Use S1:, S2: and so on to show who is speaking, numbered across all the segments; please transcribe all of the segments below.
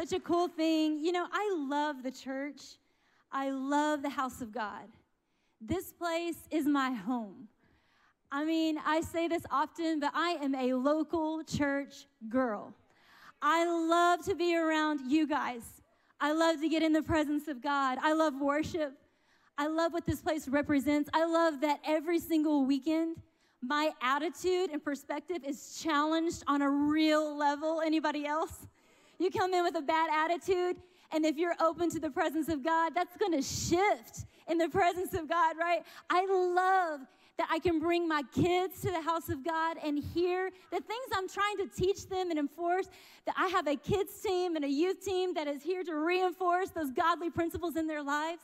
S1: Such a cool thing. You know, I love the church. I love the house of God. This place is my home. I mean, I say this often, but I am a local church girl. I love to be around you guys. I love to get in the presence of God. I love worship. I love what this place represents. I love that every single weekend, my attitude and perspective is challenged on a real level. Anybody else? You come in with a bad attitude, and if you're open to the presence of God, that's going to shift in the presence of God, right? I love that I can bring my kids to the house of God and hear the things I'm trying to teach them and enforce. That I have a kids team and a youth team that is here to reinforce those godly principles in their lives.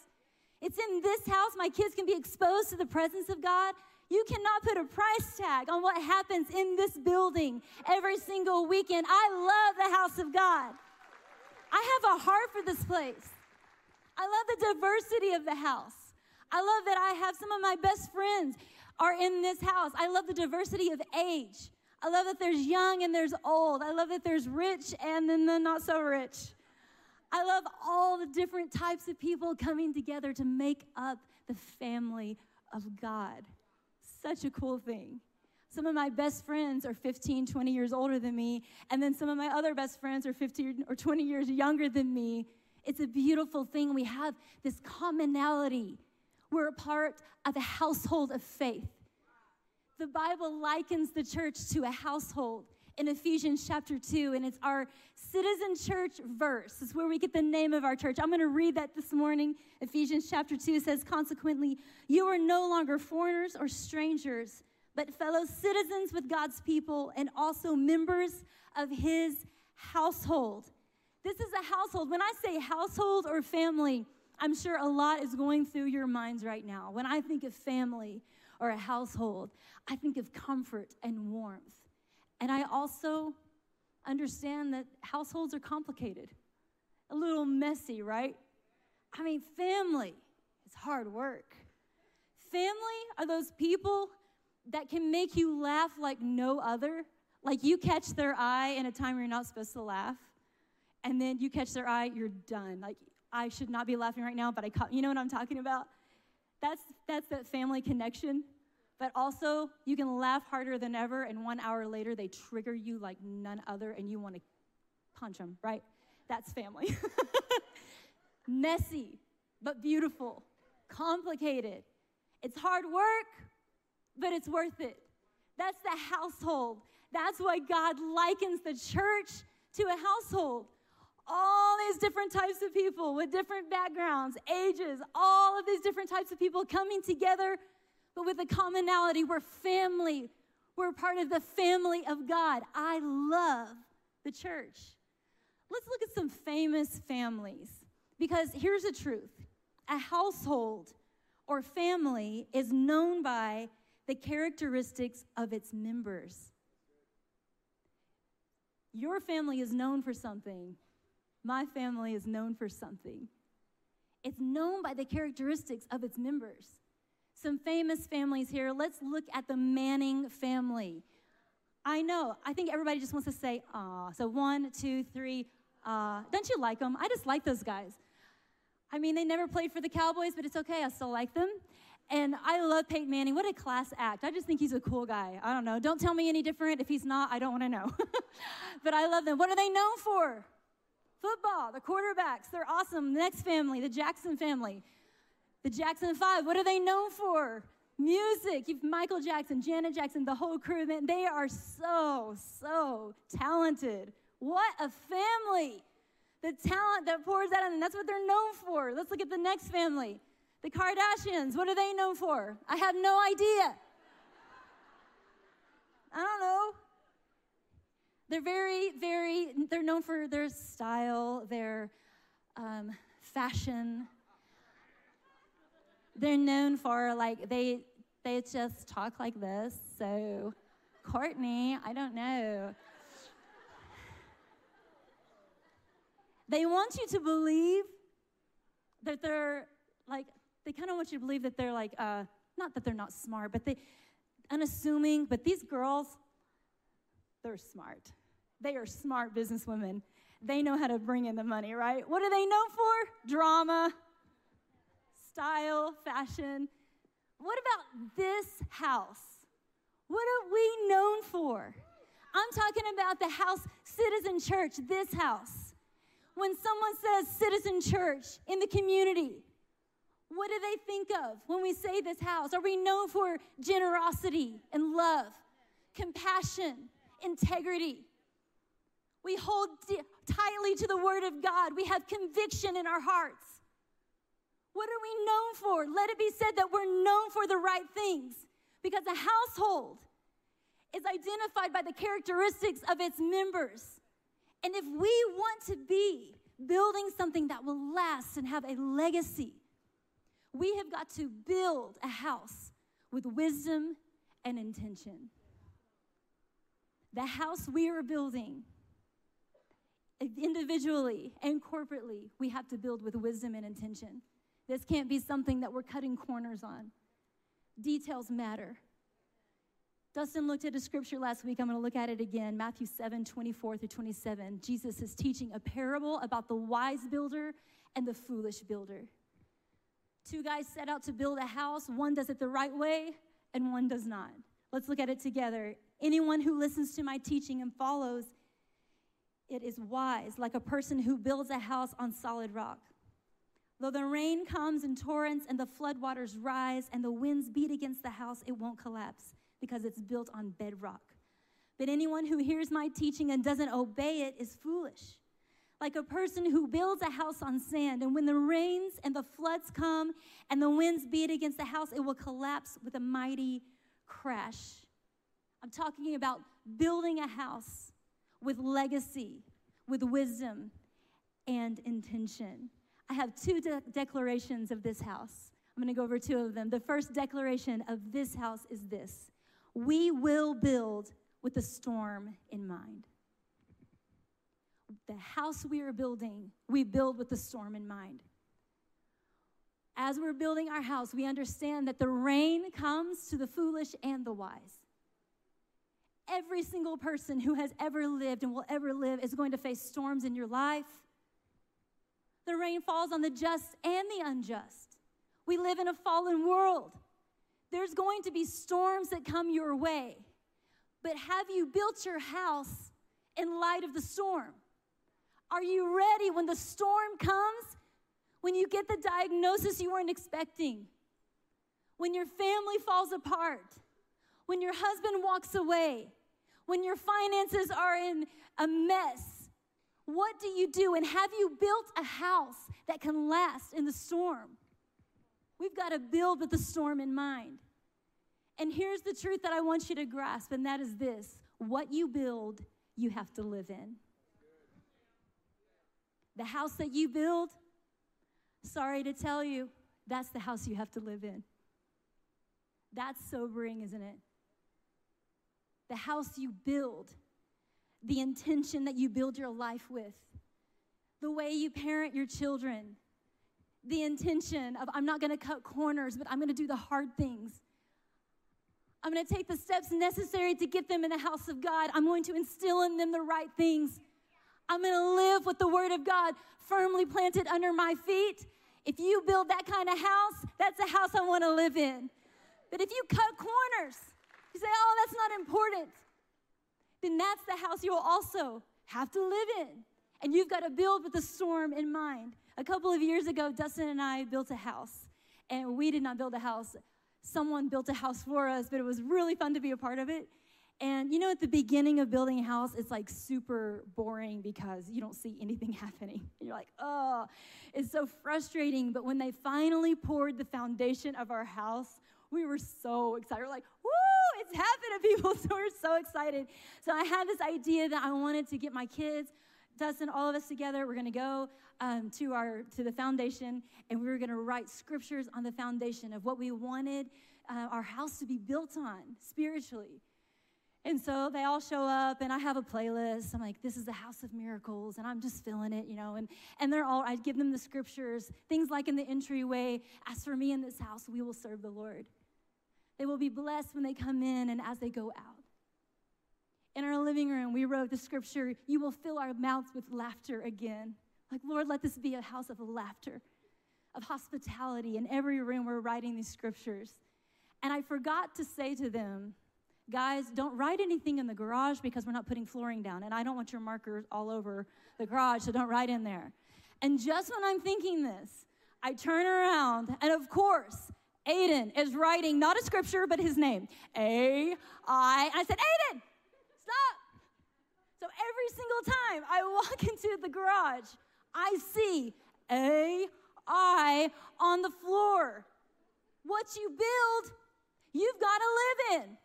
S1: It's in this house my kids can be exposed to the presence of God. You cannot put a price tag on what happens in this building every single weekend. I love the house of God. I have a heart for this place. I love the diversity of the house. I love that I have some of my best friends are in this house. I love the diversity of age. I love that there's young and there's old. I love that there's rich and then the not so rich. I love all the different types of people coming together to make up the family of God. Such a cool thing. Some of my best friends are 15, 20 years older than me, and then some of my other best friends are 15 or 20 years younger than me. It's a beautiful thing. We have this commonality. We're a part of a household of faith. The Bible likens the church to a household in Ephesians chapter 2, and it's our citizen church verse. It's where we get the name of our church. I'm going to read that this morning. Ephesians chapter 2 says, Consequently, you are no longer foreigners or strangers, but fellow citizens with God's people and also members of his household. This is a household. When I say household or family, I'm sure a lot is going through your minds right now. When I think of family or a household, I think of comfort and warmth. And I also understand that households are complicated, a little messy, right? I mean, family is hard work. Family are those people that can make you laugh like no other. Like you catch their eye in a time you're not supposed to laugh, and then you catch their eye, you're done. Like I should not be laughing right now, but I caught, you know what I'm talking about? That's that's that family connection but also you can laugh harder than ever, and one hour later they trigger you like none other, and you want to punch them, right? That's family. Messy, but beautiful, complicated. It's hard work, but it's worth it. That's the household. That's why God likens the church to a household. All these different types of people with different backgrounds, ages, all of these different types of people coming together but with a commonality. We're family. We're part of the family of God. I love the church. Let's look at some famous families because here's the truth a household or family is known by the characteristics of its members. Your family is known for something. My family is known for something. It's known by the characteristics of its members some famous families here. Let's look at the Manning family. I know, I think everybody just wants to say, ah. So one, two, three, ah. Don't you like them? I just like those guys. I mean, they never played for the Cowboys, but it's okay. I still like them. And I love Peyton Manning. What a class act. I just think he's a cool guy. I don't know. Don't tell me any different. If he's not, I don't want to know. but I love them. What are they known for? Football, the quarterbacks. They're awesome. The next family, the Jackson family. The Jackson Five, what are they known for? Music. You've Michael Jackson, Janet Jackson, the whole crew. Man, they are so, so talented. What a family. The talent that pours out of them, that's what they're known for. Let's look at the next family. The Kardashians, what are they known for? I have no idea. I don't know. They're very, very, they're known for their style, their um, fashion, they're known for like they they just talk like this. So Courtney, I don't know. They want you to believe that they're like they kind of want you to believe that they're like uh, not that they're not smart, but they unassuming. But these girls, they're smart. They are smart businesswomen. they know how to bring in the money, right? What are they known for? Drama, style, fashion. What about this house? What are we known for? I'm talking about the house, Citizen Church, this house. When someone says Citizen Church in the community, what do they think of when we say this house? Are we known for generosity and love, compassion, integrity? We hold tightly to the Word of God. We have conviction in our hearts. What are we known for? Let it be said that we're known for the right things because a household is identified by the characteristics of its members. And if we want to be building something that will last and have a legacy, we have got to build a house with wisdom and intention. The house we are building, individually and corporately, we have to build with wisdom and intention. This can't be something that we're cutting corners on. Details matter. Dustin looked at a scripture last week. I'm going to look at it again Matthew 7 24 through 27. Jesus is teaching a parable about the wise builder and the foolish builder. Two guys set out to build a house. One does it the right way, and one does not. Let's look at it together. Anyone who listens to my teaching and follows it is wise, like a person who builds a house on solid rock. Though the rain comes in torrents and the floodwaters rise and the winds beat against the house, it won't collapse because it's built on bedrock. But anyone who hears my teaching and doesn't obey it is foolish. Like a person who builds a house on sand, and when the rains and the floods come and the winds beat against the house, it will collapse with a mighty crash. I'm talking about building a house with legacy, with wisdom and intention. I have two de- declarations of this house. I'm going to go over two of them. The first declaration of this house is this we will build with the storm in mind. The house we are building, we build with the storm in mind. As we're building our house, we understand that the rain comes to the foolish and the wise. Every single person who has ever lived and will ever live is going to face storms in your life. The rain falls on the just and the unjust. We live in a fallen world. There's going to be storms that come your way. But have you built your house in light of the storm? Are you ready when the storm comes? When you get the diagnosis you weren't expecting? When your family falls apart? When your husband walks away? When your finances are in a mess? What do you do? And have you built a house that can last in the storm? We've got to build with the storm in mind. And here's the truth that I want you to grasp, and that is this what you build, you have to live in. The house that you build, sorry to tell you, that's the house you have to live in. That's sobering, isn't it? The house you build, the intention that you build your life with, the way you parent your children, the intention of, I'm not gonna cut corners, but I'm gonna do the hard things. I'm gonna take the steps necessary to get them in the house of God. I'm going to instill in them the right things. I'm gonna live with the word of God firmly planted under my feet. If you build that kind of house, that's a house I wanna live in. But if you cut corners, you say, oh, that's not important, then that's the house you will also have to live in. And you've got to build with the storm in mind. A couple of years ago, Dustin and I built a house. And we did not build a house. Someone built a house for us, but it was really fun to be a part of it. And you know, at the beginning of building a house, it's like super boring because you don't see anything happening. And you're like, oh, it's so frustrating. But when they finally poured the foundation of our house, we were so excited. We're like, woo, it's happening, to people. So we're so excited. So I had this idea that I wanted to get my kids, Dustin, all of us together. We're going to go um, to our to the foundation, and we were going to write scriptures on the foundation of what we wanted uh, our house to be built on spiritually. And so they all show up, and I have a playlist. I'm like, this is the house of miracles, and I'm just feeling it, you know. And, and they're all, I give them the scriptures, things like in the entryway, as for me in this house, we will serve the Lord. They will be blessed when they come in and as they go out. in our living room, we wrote the scripture, You will fill our mouths with laughter again. Like, Lord, let this be a house of laughter, of hospitality. In every room, we're writing these scriptures. And I forgot to say to them, guys, don't write anything in the garage because we're not putting flooring down. And I don't want your markers all over the garage, so don't write in there. And just when I'm thinking this, I turn around, and of course, Aiden is writing not a scripture, but his name. A I. I said, Aiden, stop. So every single time I walk into the garage, I see A I on the floor. What you build, you've got to live in.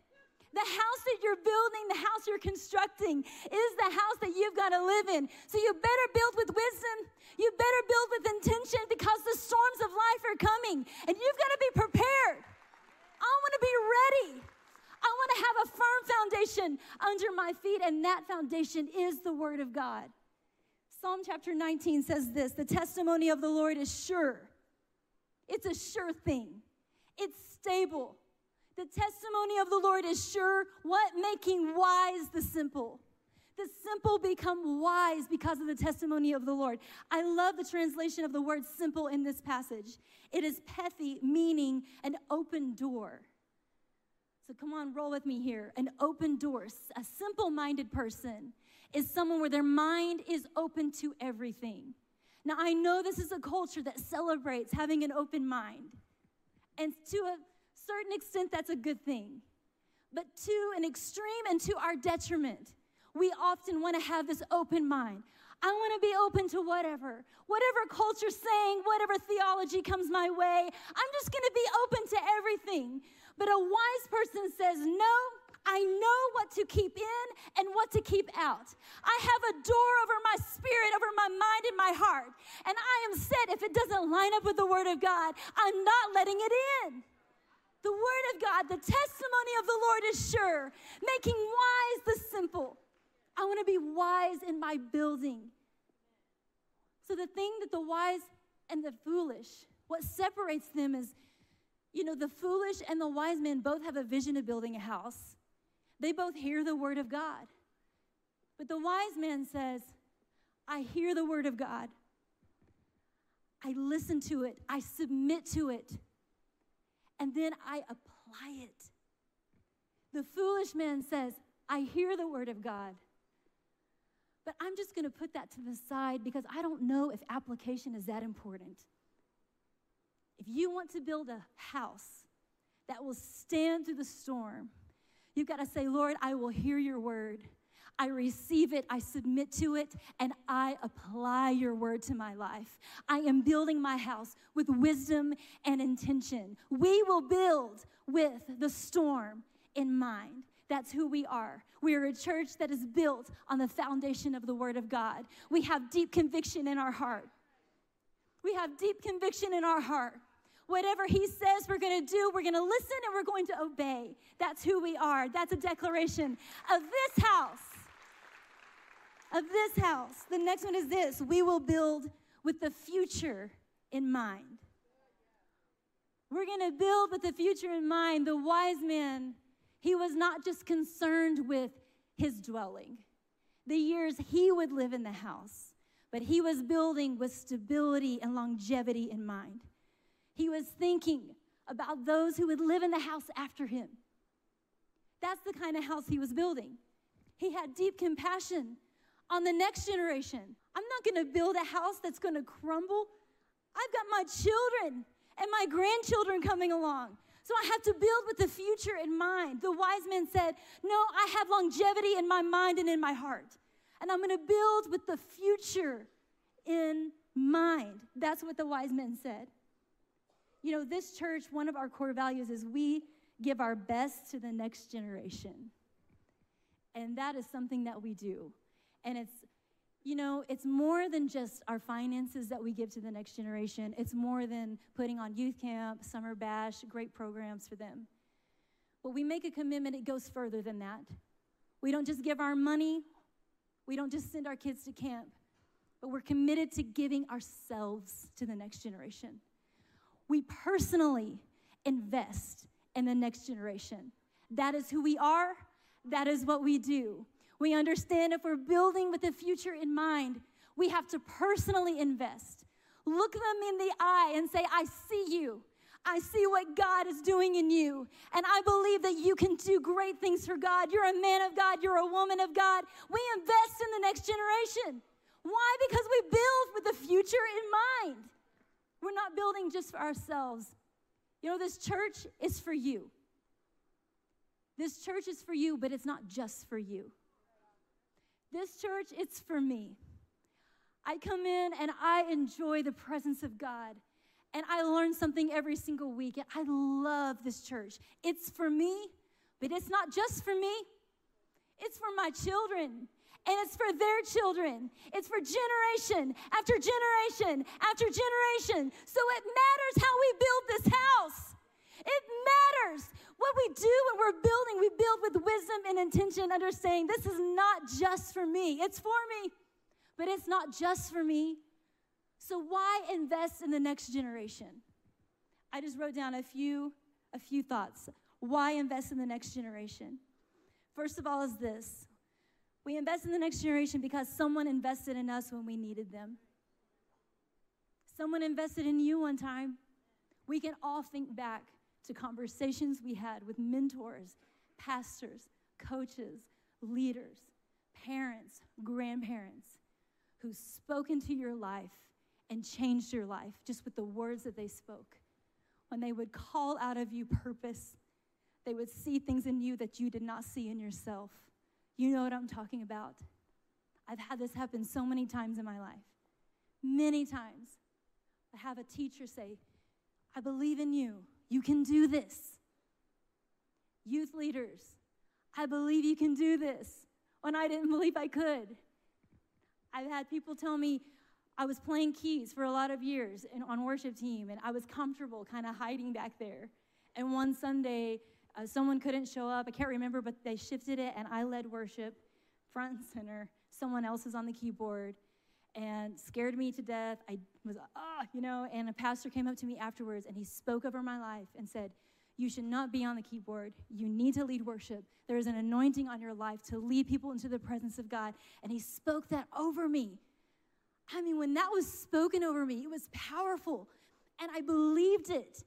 S1: The house that you're building, the house you're constructing, is the house that you've got to live in. So you better build with wisdom. You better build with intention because the storms of life are coming and you've got to be prepared. I want to be ready. I want to have a firm foundation under my feet, and that foundation is the Word of God. Psalm chapter 19 says this the testimony of the Lord is sure, it's a sure thing, it's stable. The testimony of the Lord is sure, what? Making wise the simple. The simple become wise because of the testimony of the Lord. I love the translation of the word simple in this passage. It is pethi, meaning an open door. So come on, roll with me here. An open door. A simple minded person is someone where their mind is open to everything. Now, I know this is a culture that celebrates having an open mind. And to a certain extent, that's a good thing. But to an extreme and to our detriment, we often want to have this open mind. I want to be open to whatever, whatever culture's saying, whatever theology comes my way. I'm just going to be open to everything. But a wise person says, No, I know what to keep in and what to keep out. I have a door over my spirit, over my mind, and my heart. And I am set if it doesn't line up with the Word of God, I'm not letting it in. The Word of God, the testimony of the Lord is sure, making wise the simple. I want to be wise in my building. So, the thing that the wise and the foolish, what separates them is, you know, the foolish and the wise men both have a vision of building a house. They both hear the word of God. But the wise man says, I hear the word of God. I listen to it. I submit to it. And then I apply it. The foolish man says, I hear the word of God. But I'm just going to put that to the side because I don't know if application is that important. If you want to build a house that will stand through the storm, You've got to say, Lord, I will hear your word. I receive it, I submit to it, and I apply your word to my life. I am building my house with wisdom and intention. We will build with the storm in mind. That's who we are. We are a church that is built on the foundation of the Word of God. We have deep conviction in our heart. We have deep conviction in our heart Whatever He says we're going to do, we're going to listen and we're going to obey. That's who we are. That's a declaration of this house. Of this house. The next one is this we will build with the future in mind. We're going to build with the future in mind. The wise man, he was not just concerned with his dwelling, the years he would live in the house, but he was building with stability and longevity in mind. He was thinking about those who would live in the house after him. That's the kind of house he was building. He had deep compassion on the next generation. I'm not to build a house that's to crumble. I've got my children and my grandchildren coming along. So I have to build with the future in mind. The wise man said, No, I have longevity in my mind and in my heart. And I'm to build with the future in mind. That's what the wise men said. You know, this church, one of our core values is we give our best to the next generation. And that is something that we do. And it's, you know, it's more than just our finances that we give to the next generation. It's more than putting on youth camp, summer bash, great programs for them. But we make a commitment, it goes further than that. We don't just give our money, we don't just send our kids to camp, but we're committed to giving ourselves to the next generation we personally invest in the next generation. That is who we are, that is what we do. We understand if we're building with the future in mind, we have to personally invest. Look them in the eye and say, I see you. I see what God is doing in you. And I believe that you can do great things for God. You're a man of God, you're a woman of God. We invest in the next generation. Why? Because we build with the future in mind. We're not building just for ourselves. You know, this church is for you. This church is for you, but it's not just for you. This church, it's for me. I come in and I enjoy the presence of God. And I learn something every single week. I love this church. It's for me, but it's not just for me, it's for my children. And it's for their children. It's for generation after generation after generation. So it matters how we build this house. It matters what we do when we're building. We build with wisdom and intention, understanding this is not just for me, it's for me, but it's not just for me. So why invest in the next generation? I just wrote down a few a few thoughts. Why invest in the next generation? First of all is this. We invest in the next generation because someone invested in us when we needed them. Someone invested in you one time. We can all think back to conversations we had with mentors, pastors, coaches, leaders, parents, grandparents who spoke into your life and changed your life just with the words that they spoke. When they would call out of you purpose, they would see things in you that you did not see in yourself. You know what I'm talking about. I've had this happen so many times in my life. Many times. I have a teacher say, I believe in you. You can do this. Youth leaders, I believe you can do this when I didn't believe I could. I've had people tell me, I was playing keys for a lot of years and on worship team, and I was comfortable kind of hiding back there. And one Sunday, uh, someone couldn't show up. I can't remember, but they shifted it, and I led worship front and center. Someone else was on the keyboard and scared me to death. I was, ah, you know, and a pastor came up to me afterwards and he spoke over my life and said, You should not be on the keyboard. You need to lead worship. There is an anointing on your life to lead people into the presence of God. And he spoke that over me. I mean, when that was spoken over me, it was powerful. And I believed it.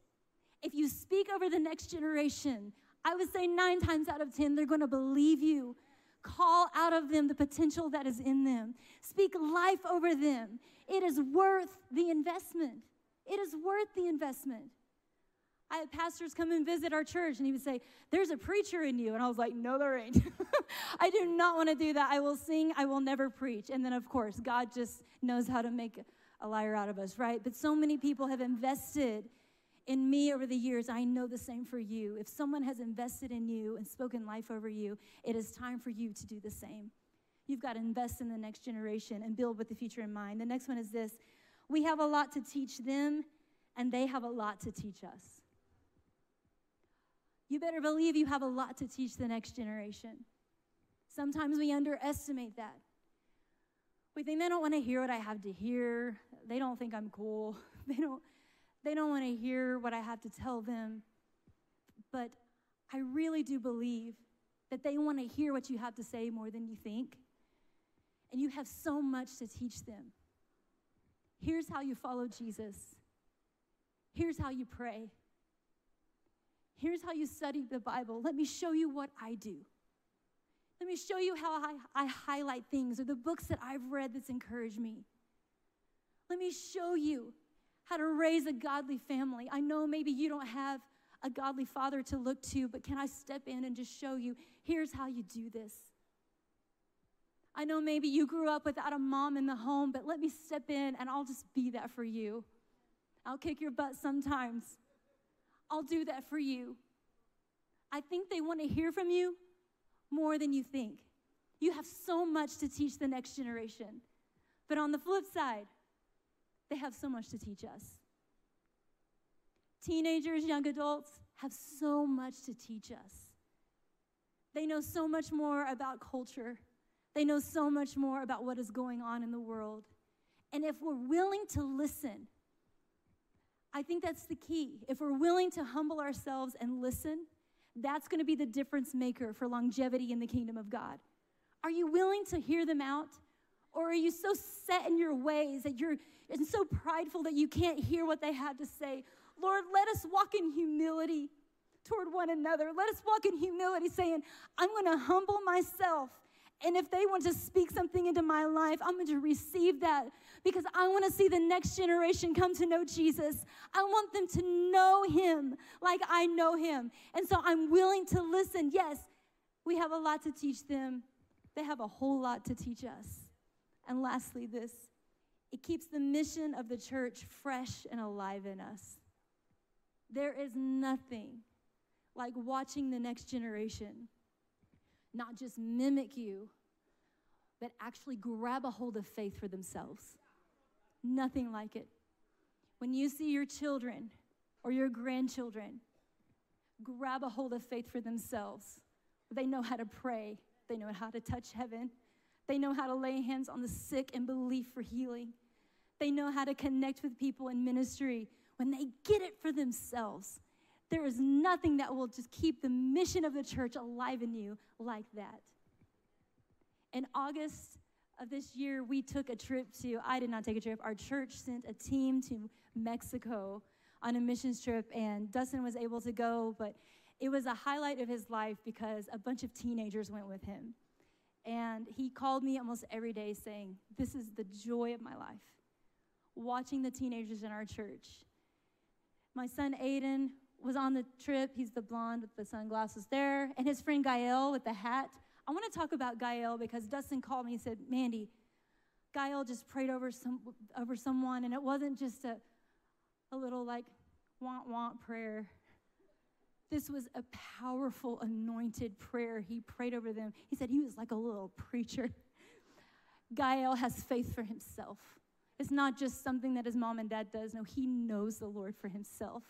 S1: If you speak over the next generation, I would say nine times out of 10, they're going to believe you. Call out of them the potential that is in them. Speak life over them. It is worth the investment. It is worth the investment. I had pastors come and visit our church, and he would say, There's a preacher in you. And I was like, No, there ain't. I do not want to do that. I will sing, I will never preach. And then, of course, God just knows how to make a liar out of us, right? But so many people have invested in me over the years. I know the same for you. If someone has invested in you and spoken life over you, it is time for you to do the same. You've got to invest in the next generation and build with the future in mind. The next one is this we have a lot to teach them, and they have a lot to teach us. You better believe you have a lot to teach the next generation. Sometimes we underestimate that. We think they don't want to hear what I have to hear. They don't think I'm cool. They don't they don't want to hear what I have to tell them. But I really do believe that they want to hear what you have to say more than you think. And you have so much to teach them. Here's how you follow Jesus. Here's how you pray. Here's how you study the Bible. Let me show you what I do. Let me show you how I, I highlight things or the books that I've read that's encouraged me. Let me show you how to raise a godly family. I know maybe you don't have a godly father to look to, but can I step in and just show you here's how you do this? I know maybe you grew up without a mom in the home, but let me step in and I'll just be that for you. I'll kick your butt sometimes. I'll do that for you. I think they want to hear from you more than you think. You have so much to teach the next generation. But on the flip side, they have so much to teach us. Teenagers, young adults have so much to teach us. They know so much more about culture, they know so much more about what is going on in the world. And if we're willing to listen, I think that's the key. If we're willing to humble ourselves and listen, that's going to be the difference maker for longevity in the kingdom of God. Are you willing to hear them out? Or are you so set in your ways that you're and so prideful that you can't hear what they have to say? Lord, let us walk in humility toward one another. Let us walk in humility, saying, I'm going to humble myself. And if they want to speak something into my life, I'm going to receive that because I want to see the next generation come to know Jesus. I want them to know him like I know him. And so I'm willing to listen. Yes, we have a lot to teach them, they have a whole lot to teach us. And lastly, this it keeps the mission of the church fresh and alive in us. There is nothing like watching the next generation not just mimic you, but actually grab a hold of faith for themselves. Nothing like it. When you see your children or your grandchildren grab a hold of faith for themselves, they know how to pray, they know how to touch heaven, they know how to lay hands on the sick and believe for healing. They know how to connect with people in ministry when they get it for themselves. There is nothing that will just keep the mission of the church alive in you like that. In August of this year, we took a trip to, I did not take a trip, our church sent a team to Mexico on a missions trip, and Dustin was able to go, but it was a highlight of his life because a bunch of teenagers went with him. And he called me almost every day saying, This is the joy of my life. Watching the teenagers in our church. My son Aiden was on the trip. He's the blonde with the sunglasses there. And his friend Gael with the hat. I want to talk about Gael because Dustin called me and said, Mandy, Gael just prayed over, some, over someone, and it wasn't just a, a little like want, want prayer. This was a powerful, anointed prayer. He prayed over them. He said he was like a little preacher. Gael has faith for himself. It's not just something that his mom and dad does. No, he knows the Lord for himself.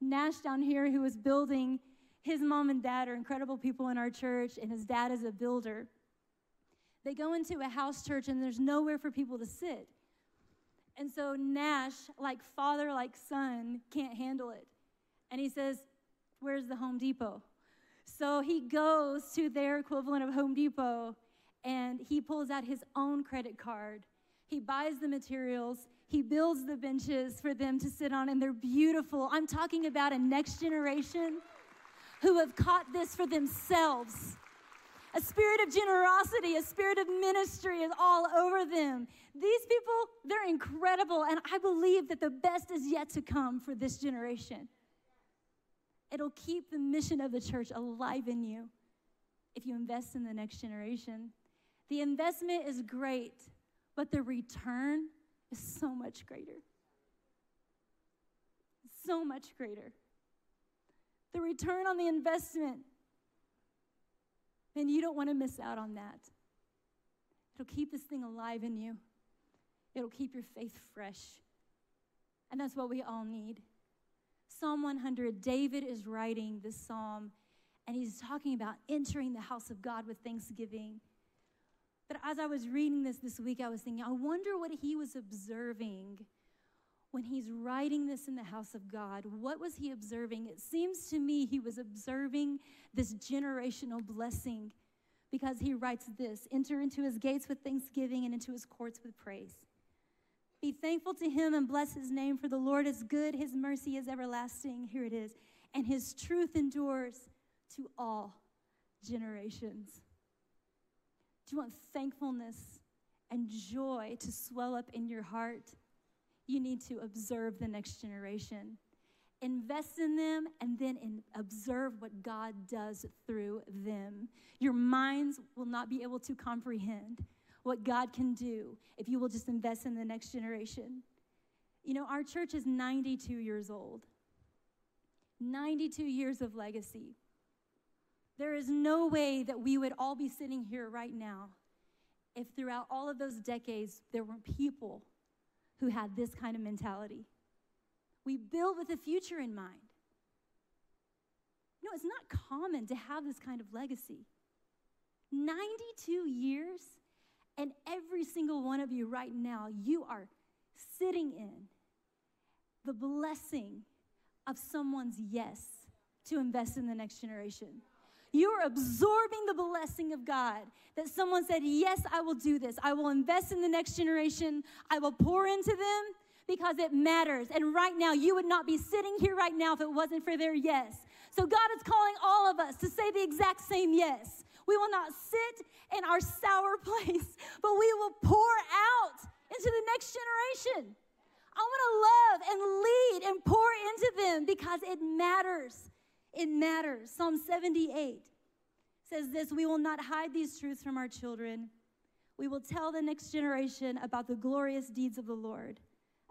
S1: Nash down here, who was building, his mom and dad are incredible people in our church, and his dad is a builder. They go into a house church, and there's nowhere for people to sit. And so Nash, like father, like son, can't handle it. And he says, Where's the Home Depot? So he goes to their equivalent of Home Depot and he pulls out his own credit card. He buys the materials, he builds the benches for them to sit on, and they're beautiful. I'm talking about a next generation who have caught this for themselves. A spirit of generosity, a spirit of ministry is all over them. These people, they're incredible, and I believe that the best is yet to come for this generation. It'll keep the mission of the church alive in you if you invest in the next generation. The investment is great, but the return is so much greater. So much greater. The return on the investment, and you don't want to miss out on that. It'll keep this thing alive in you, it'll keep your faith fresh. And that's what we all need. Psalm 100, David is writing this psalm, and he's talking about entering the house of God with thanksgiving. But as I was reading this this week, I was thinking, I wonder what he was observing when he's writing this in the house of God. What was he observing? It seems to me he was observing this generational blessing because he writes this enter into his gates with thanksgiving and into his courts with praise. Be thankful to him and bless his name, for the Lord is good, his mercy is everlasting. Here it is. And his truth endures to all generations. Do you want thankfulness and joy to swell up in your heart? You need to observe the next generation. Invest in them and then in, observe what God does through them. Your minds will not be able to comprehend what God can do if you will just invest in the next generation. You know, our church is 92 years old, 92 years of legacy. There is no way that we would all be sitting here right now if throughout all of those decades there weren't people who had this kind of mentality. We build with the future in mind. No, it's not common to have this kind of legacy. 92 years, and every single one of you right now, you are sitting in the blessing of someone's yes to invest in the next generation. You're absorbing the blessing of God. That someone said, Yes, I will do this. I will invest in the next generation. I will pour into them because it matters. And right now, you would not be sitting here right now if it wasn't for their yes. So God is calling all of us to say the exact same yes. We will not sit in our sour place, but we will pour out into the next generation. I want to love and lead and pour into them because it matters. It matters. Psalm 78 says this We will not hide these truths from our children. We will tell the next generation about the glorious deeds of the Lord,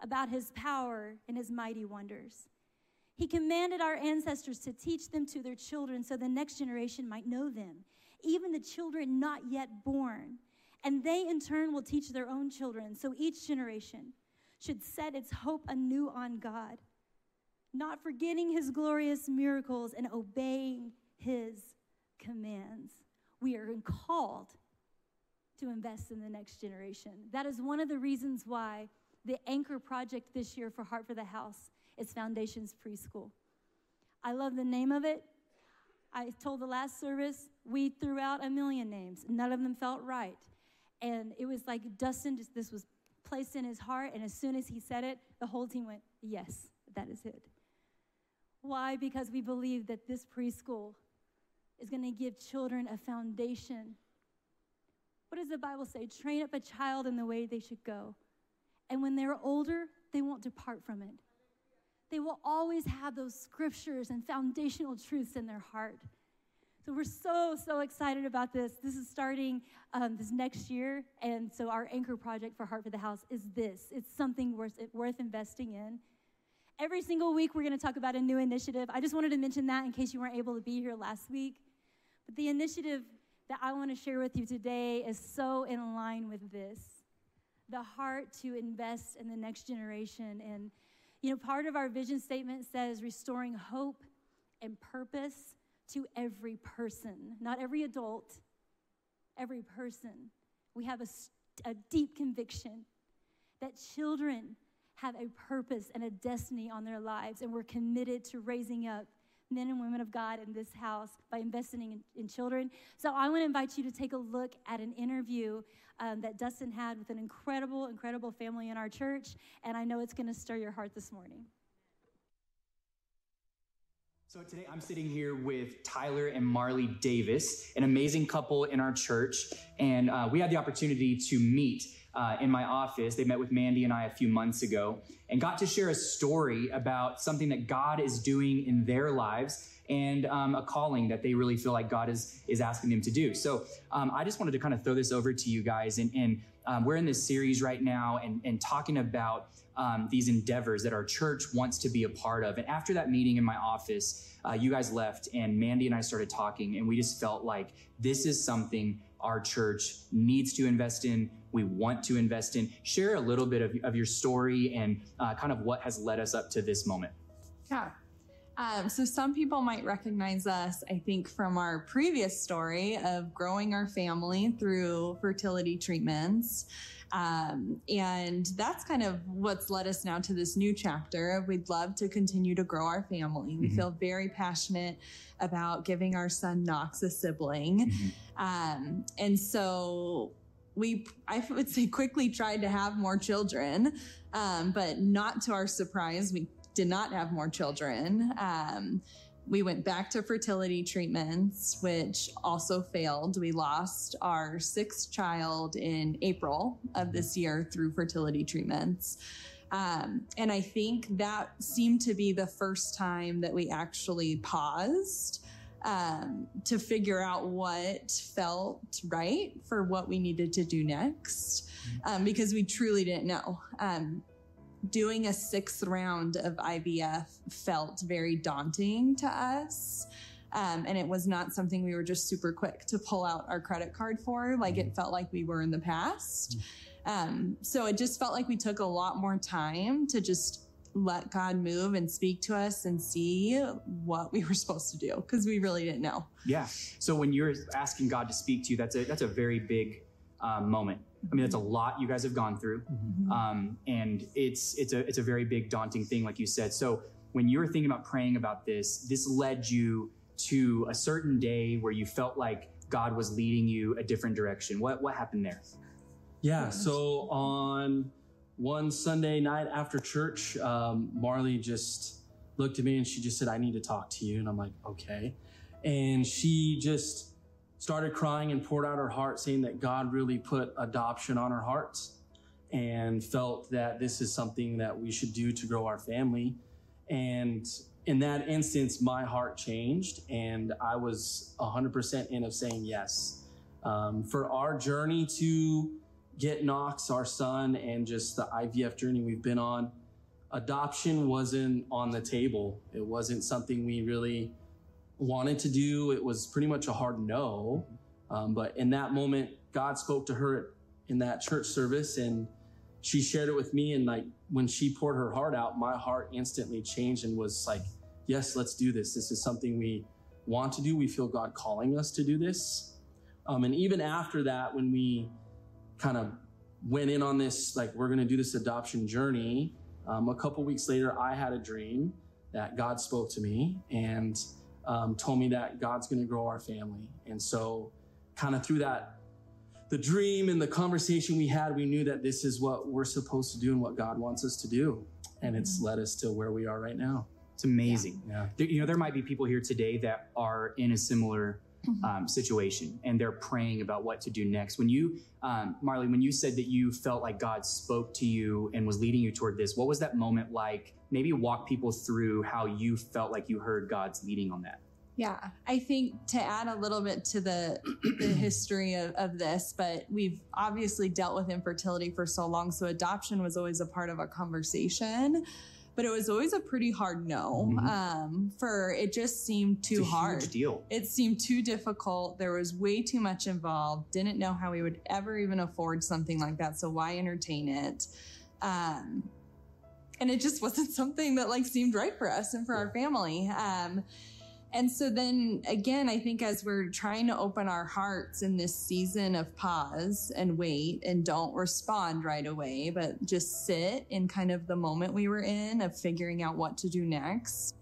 S1: about his power and his mighty wonders. He commanded our ancestors to teach them to their children so the next generation might know them, even the children not yet born. And they in turn will teach their own children. So each generation should set its hope anew on God, not forgetting his glorious miracles and obeying his commands. We are called to invest in the next generation. That is one of the reasons why the anchor project this year for Heart for the House is Foundations Preschool. I love the name of it. I told the last service, we threw out a million names. None of them felt right. And it was like Dustin, just, this was placed in his heart. And as soon as he said it, the whole team went, Yes, that is it. Why? Because we believe that this preschool is going to give children a foundation. What does the Bible say? Train up a child in the way they should go. And when they're older, they won't depart from it. They will always have those scriptures and foundational truths in their heart. So we're so, so excited about this. This is starting um, this next year. And so our anchor project for Heart for the House is this it's something worth, worth investing in. Every single week, we're going to talk about a new initiative. I just wanted to mention that in case you weren't able to be here last week. But the initiative that I want to share with you today is so in line with this the heart to invest in the next generation. And, you know, part of our vision statement says restoring hope and purpose to every person, not every adult, every person. We have a, a deep conviction that children have a purpose and a destiny on their lives, and we're committed to raising up men and women of God in this house by investing in, in children. So I want to invite you to take a look at an interview um, that Dustin had with an incredible, incredible family in our church, and I know it's going to stir your heart this morning.
S2: So today I'm sitting here with Tyler and Marley Davis, an amazing couple in our church, and uh, we had the opportunity to meet uh, in my office. They met with Mandy and I a few months ago and got to share a story about something that God is doing in their lives and um, a calling that they really feel like God is is asking them to do. So um, I just wanted to kind of throw this over to you guys, and, and um, we're in this series right now and, and talking about um, these endeavors that our church wants to be a part of. And after that meeting in my office, uh, you guys left, and Mandy and I started talking, and we just felt like this is something our church needs to invest in. We want to invest in. Share a little bit of, of your story and uh, kind of what has led us up to this moment.
S3: Yeah. Um, so some people might recognize us, I think, from our previous story of growing our family through fertility treatments. Um, and that's kind of what's led us now to this new chapter. We'd love to continue to grow our family. We mm-hmm. feel very passionate about giving our son Knox a sibling. Mm-hmm. Um, and so we, I would say, quickly tried to have more children, um, but not to our surprise, we did not have more children. Um, we went back to fertility treatments, which also failed. We lost our sixth child in April of this year through fertility treatments. Um, and I think that seemed to be the first time that we actually paused um, to figure out what felt right for what we needed to do next um, because we truly didn't know. Doing a sixth round of IVF felt very daunting to us. Um, and it was not something we were just super quick to pull out our credit card for, like it felt like we were in the past. Um, so it just felt like we took a lot more time to just let God move and speak to us and see what we were supposed to do because we really didn't know.
S2: Yeah. So when you're asking God to speak to you, that's a that's a very big uh, moment. I mean, that's a lot you guys have gone through, mm-hmm. um, and it's it's a it's a very big daunting thing, like you said. So when you were thinking about praying about this, this led you to a certain day where you felt like God was leading you a different direction. What what happened there?
S4: Yeah. So on one Sunday night after church, um, Marley just looked at me and she just said, I need to talk to you. And I'm like, okay. And she just started crying and poured out her heart, saying that God really put adoption on her heart and felt that this is something that we should do to grow our family. And in that instance, my heart changed and I was 100% in of saying yes. Um, for our journey to get Knox, our son, and just the IVF journey we've been on, adoption wasn't on the table. It wasn't something we really wanted to do. It was pretty much a hard no. Um, but in that moment, God spoke to her in that church service and she shared it with me. And like when she poured her heart out, my heart instantly changed and was like, yes, let's do this. This is something we want to do. We feel God calling us to do this. Um, and even after that, when we kind of went in on this, like we're going to do this adoption journey, um, a couple weeks later, I had a dream that God spoke to me and um, told me that God's going to grow our family. And so, kind of through that, the dream and the conversation we had, we knew that this is what we're supposed to do and what God wants us to do. And it's led us to where we are right now.
S2: It's amazing.
S4: Yeah.
S2: There, you know, there might be people here today that are in a similar um, situation and they're praying about what to do next. When you, um, Marley, when you said that you felt like God spoke to you and was leading you toward this, what was that moment like? Maybe walk people through how you felt like you heard God's leading on that.
S3: Yeah, I think to add a little bit to the, the history of, of this, but we've obviously dealt with infertility for so long. So adoption was always a part of our conversation, but it was always a pretty hard no.
S2: Mhm.
S3: Um, for it just seemed too
S2: a
S3: hard.
S2: Huge deal.
S3: It seemed too difficult. There was way too much involved. Didn't know how we would ever even afford something like that. So why entertain it? Um, and it just wasn't something that like seemed right for us and for our family. Um, and so then again, I think as we're trying to open our hearts in this season of pause and wait and don't respond right away, but just sit in kind of the moment we were in of figuring out what to do next.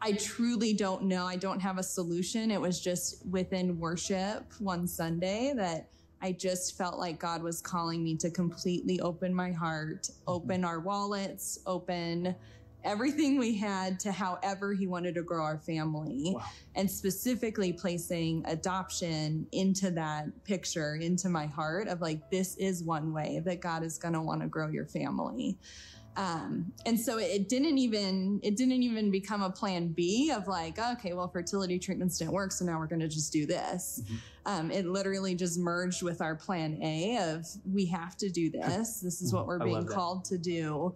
S3: I truly don't know. I don't have a solution. It was just within worship one Sunday that I just felt like God was calling me to completely open my heart, mm-hmm. open our wallets, open everything we had to however He wanted to grow our family,
S2: Wow.
S3: and specifically placing adoption into that picture, into my heart of like, this is one way that God is going to want to grow your family. Um, and so it didn't even it didn't even become a plan B of like okay well fertility treatments didn't work so now we're going to just do this.
S2: Mhm.
S3: Um, it literally just merged with our plan A of we have to do this. This is what we're being called to do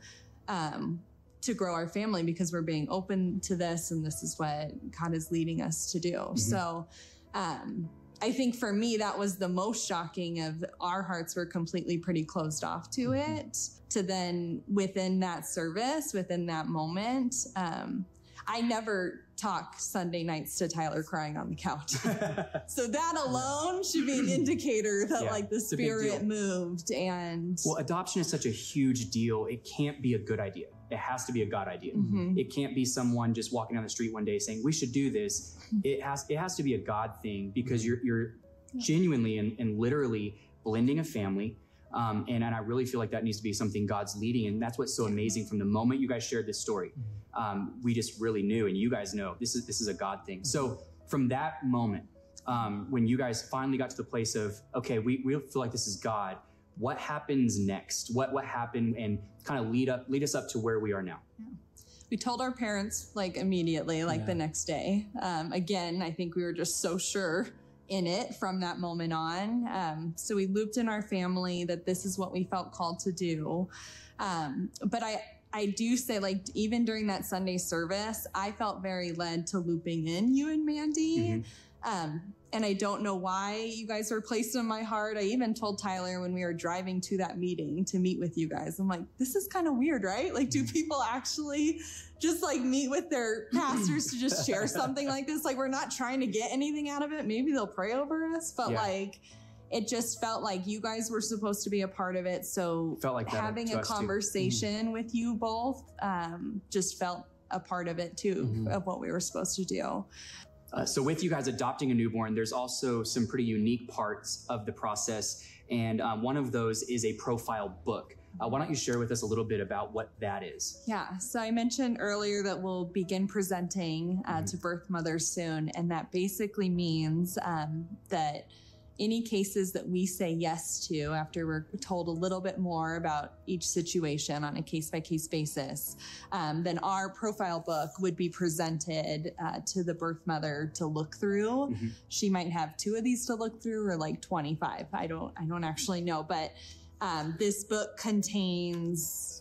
S3: um, to grow our family because we're being open to this and this is what God is leading us to do.
S2: Mm-hmm.
S3: So. Um, I think for me, that was the most shocking of our hearts were completely pretty closed off to
S2: Mhm.
S3: it. To then within that service, within that moment, um, I never talk Sunday nights to Tyler crying on the couch. so that alone should be an indicator that
S2: Yeah,
S3: like the
S2: it's a big
S3: spirit moved and
S2: well, adoption is such a huge deal. It can't be a good idea. It has to be a God idea.
S3: Mhm.
S2: It can't be someone just walking down the street one day saying we should do this. It has it has to be a God thing because you're you're genuinely and, and literally blending a family. Um, and, and I really feel like that needs to be something God's leading. And that's what's so amazing from the moment you guys shared this story. Um, we just really knew, and you guys know this is this is a God thing. So from that moment, um, when you guys finally got to the place of okay, we, we feel like this is God. What happens next? What what happened and kind of lead up lead us up to where we are now. Yeah.
S3: we told our parents like immediately, like
S4: Yeah.
S3: the next day. Um, again, I think we were just so sure in it from that moment on. Um, so we looped in our family that this is what we felt called to do. Um, but I, I do say, like, even during that Sunday service, I felt very led to looping in you and Mandy.
S2: Mhm.
S3: Um, and I don't know why you guys were placed in my heart. I even told Tyler when we were driving to that meeting to meet with you guys, I'm like, this is kind of weird, right? Like, do people actually just like meet with their pastors to just share something like this? Like, we're not trying to get anything out of it. Maybe they'll pray over us, but
S2: Yeah.
S3: like, it just felt like you guys were supposed to be a part of it. So
S2: Felt like
S3: having a conversation with you both um, just felt a part of it too
S4: Mhm.
S3: of what we were supposed to do
S2: Uh, so, with you guys adopting a newborn, there's also some pretty unique parts of the process. And um, one of those is a profile book. Uh, why don't you share with us a little bit about what that is?
S3: Yeah, so I mentioned earlier that we'll begin presenting uh, to birth mothers soon, and that basically means um, that any cases that we say yes to after we're told a little bit more about each situation on a case by case basis, um, then our profile book would be presented uh, to the birth mother to look through.
S2: Mm-hmm.
S3: She might have two of these to look through, or like twenty five. I don't, I don't actually know, but um, this book contains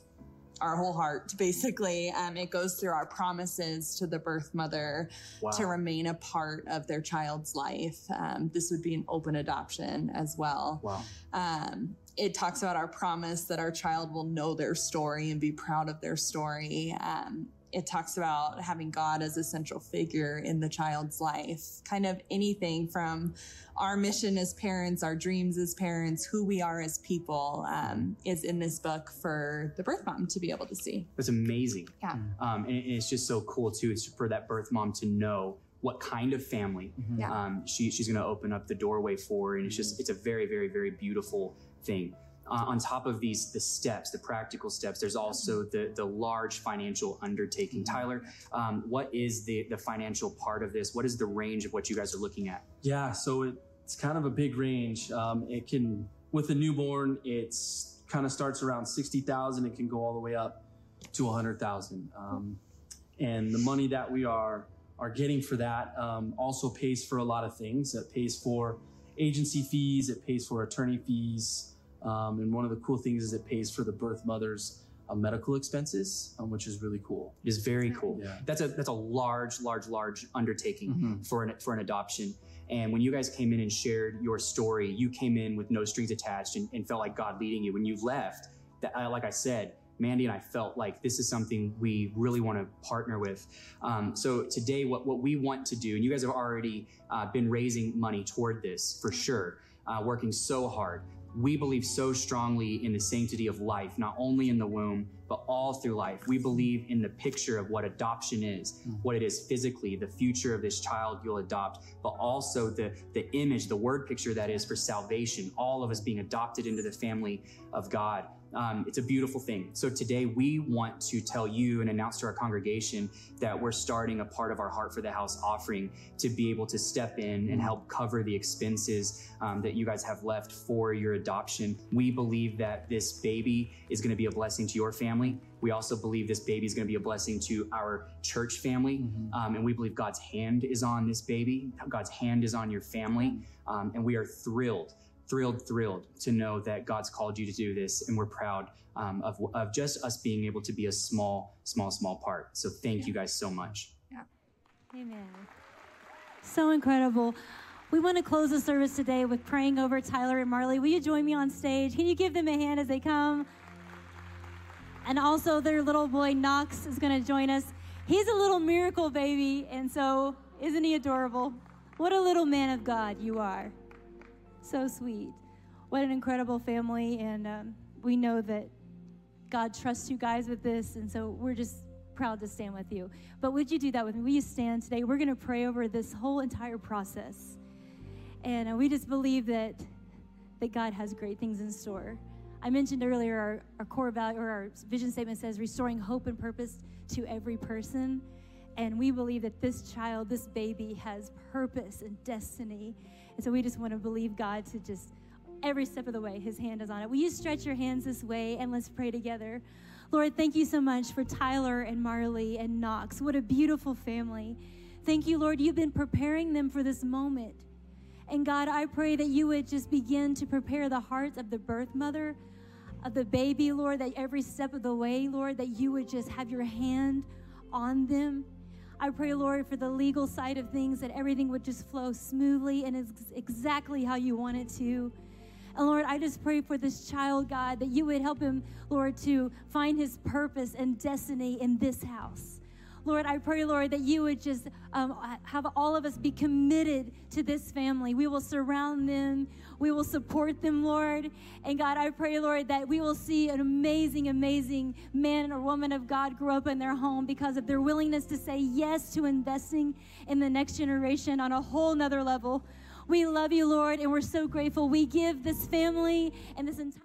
S3: our whole heart basically um, it goes through our promises to the birth mother
S2: Wow.
S3: to remain a part of their child's life um, this would be an open adoption as well
S2: Wow.
S3: um, it talks about our promise that our child will know their story and be proud of their story um, it talks about having god as a central figure in the child's life kind of anything from our mission as parents our dreams as parents who we are as people um, is in this book for the birth mom to be able to see
S2: That's amazing.
S3: Yeah.
S2: Um, and, and it's just so cool, too, it's for that birth mom to know what kind of family
S3: Yeah.
S2: um, she, she's going to open up the doorway for. And it's just, it's a very, very, very beautiful thing. Uh, on top of these, the steps, the practical steps, there's also the, the large financial undertaking. Tyler, um, what is the, the financial part of this? What is the range of what you guys are looking at?
S4: Yeah, so it, it's kind of a big range. Um, it can, with a newborn, it's kind of starts around 60,000. It can go all the way up to 100,000. Um, and the money that we are, are getting for that um, also pays for a lot of things. It pays for agency fees, it pays for attorney fees. Um, and one of the cool things is it pays for the birth mother's uh, medical expenses, um, which is really cool.
S2: It is very cool.
S4: Yeah.
S2: That's a that's a large, large, large undertaking
S4: Mhm.
S2: for an for an adoption. And when you guys came in and shared your story, you came in with no strings attached and, and felt like God leading you. When you left, that uh, like I said, Mandy and I felt like this is something we really want to partner with. Um, so today, what what we want to do, and you guys have already uh, been raising money toward this for sure, uh, working so hard. We believe so strongly in the sanctity of life, not only in the womb, but all through life. We believe in the picture of what adoption is, what it is physically, the future of this child you'll adopt, but also the, the image, the word picture that is for salvation, all of us being adopted into the family of God. Um, it's a beautiful thing. So today we want to tell you and announce to our congregation that we're starting a part of our Heart for the House offering to be able to step in and help cover the expenses um, that you guys have left for your adoption. We believe that this baby is going to be a blessing to your family. We also believe this baby is going to be a blessing to our church family. Um, and we believe God's hand is on this baby, God's hand is on your family. Um, and we are thrilled, thrilled, thrilled to know that God's called you to do this. And we're proud um, of, of just us being able to be a small, small, small part. So thank you guys so much.
S1: Amen. So incredible. We want to close the service today with praying over Tyler and Marley. Will you join me on stage? Can you give them a hand as they come? And also, their little boy Knox is going to join us. He's a little miracle baby, and so isn't he adorable? What a little man of God you are. So sweet. What an incredible family, and um, we know that God trusts you guys with this, and so we're just proud to stand with you. But would you do that with me? Will you stand today? We're going to pray over this whole entire process. And uh, we just believe that, that God has great things in store. I mentioned earlier our, our core value or our vision statement says restoring hope and purpose to every person. And we believe that this child, this baby, has purpose and destiny. And so we just want to believe God to just every step of the way, his hand is on it. Will you stretch your hands this way and let's pray together? Lord, thank you so much for Tyler and Marley and Knox. What a beautiful family. Thank you, Lord. You've been preparing them for this moment. And God, I pray that you would just begin to prepare the hearts of the birth mother, of the baby, Lord, that every step of the way, Lord, that you would just have your hand on them. I pray, Lord, for the legal side of things, that everything would just flow smoothly and is exactly how you want it to. And Lord, I just pray for this child, God, that you would help him, Lord, to find his purpose and destiny in this house. Lord, I pray, Lord, that you would just um, have all of us be committed to this family. We will surround them. We will support them, Lord. And God, I pray, Lord, that we will see an amazing, amazing man or woman of God grow up in their home because of their willingness to say yes to investing in the next generation on a whole nother level. We love you, Lord, and we're so grateful. We give this family and this entire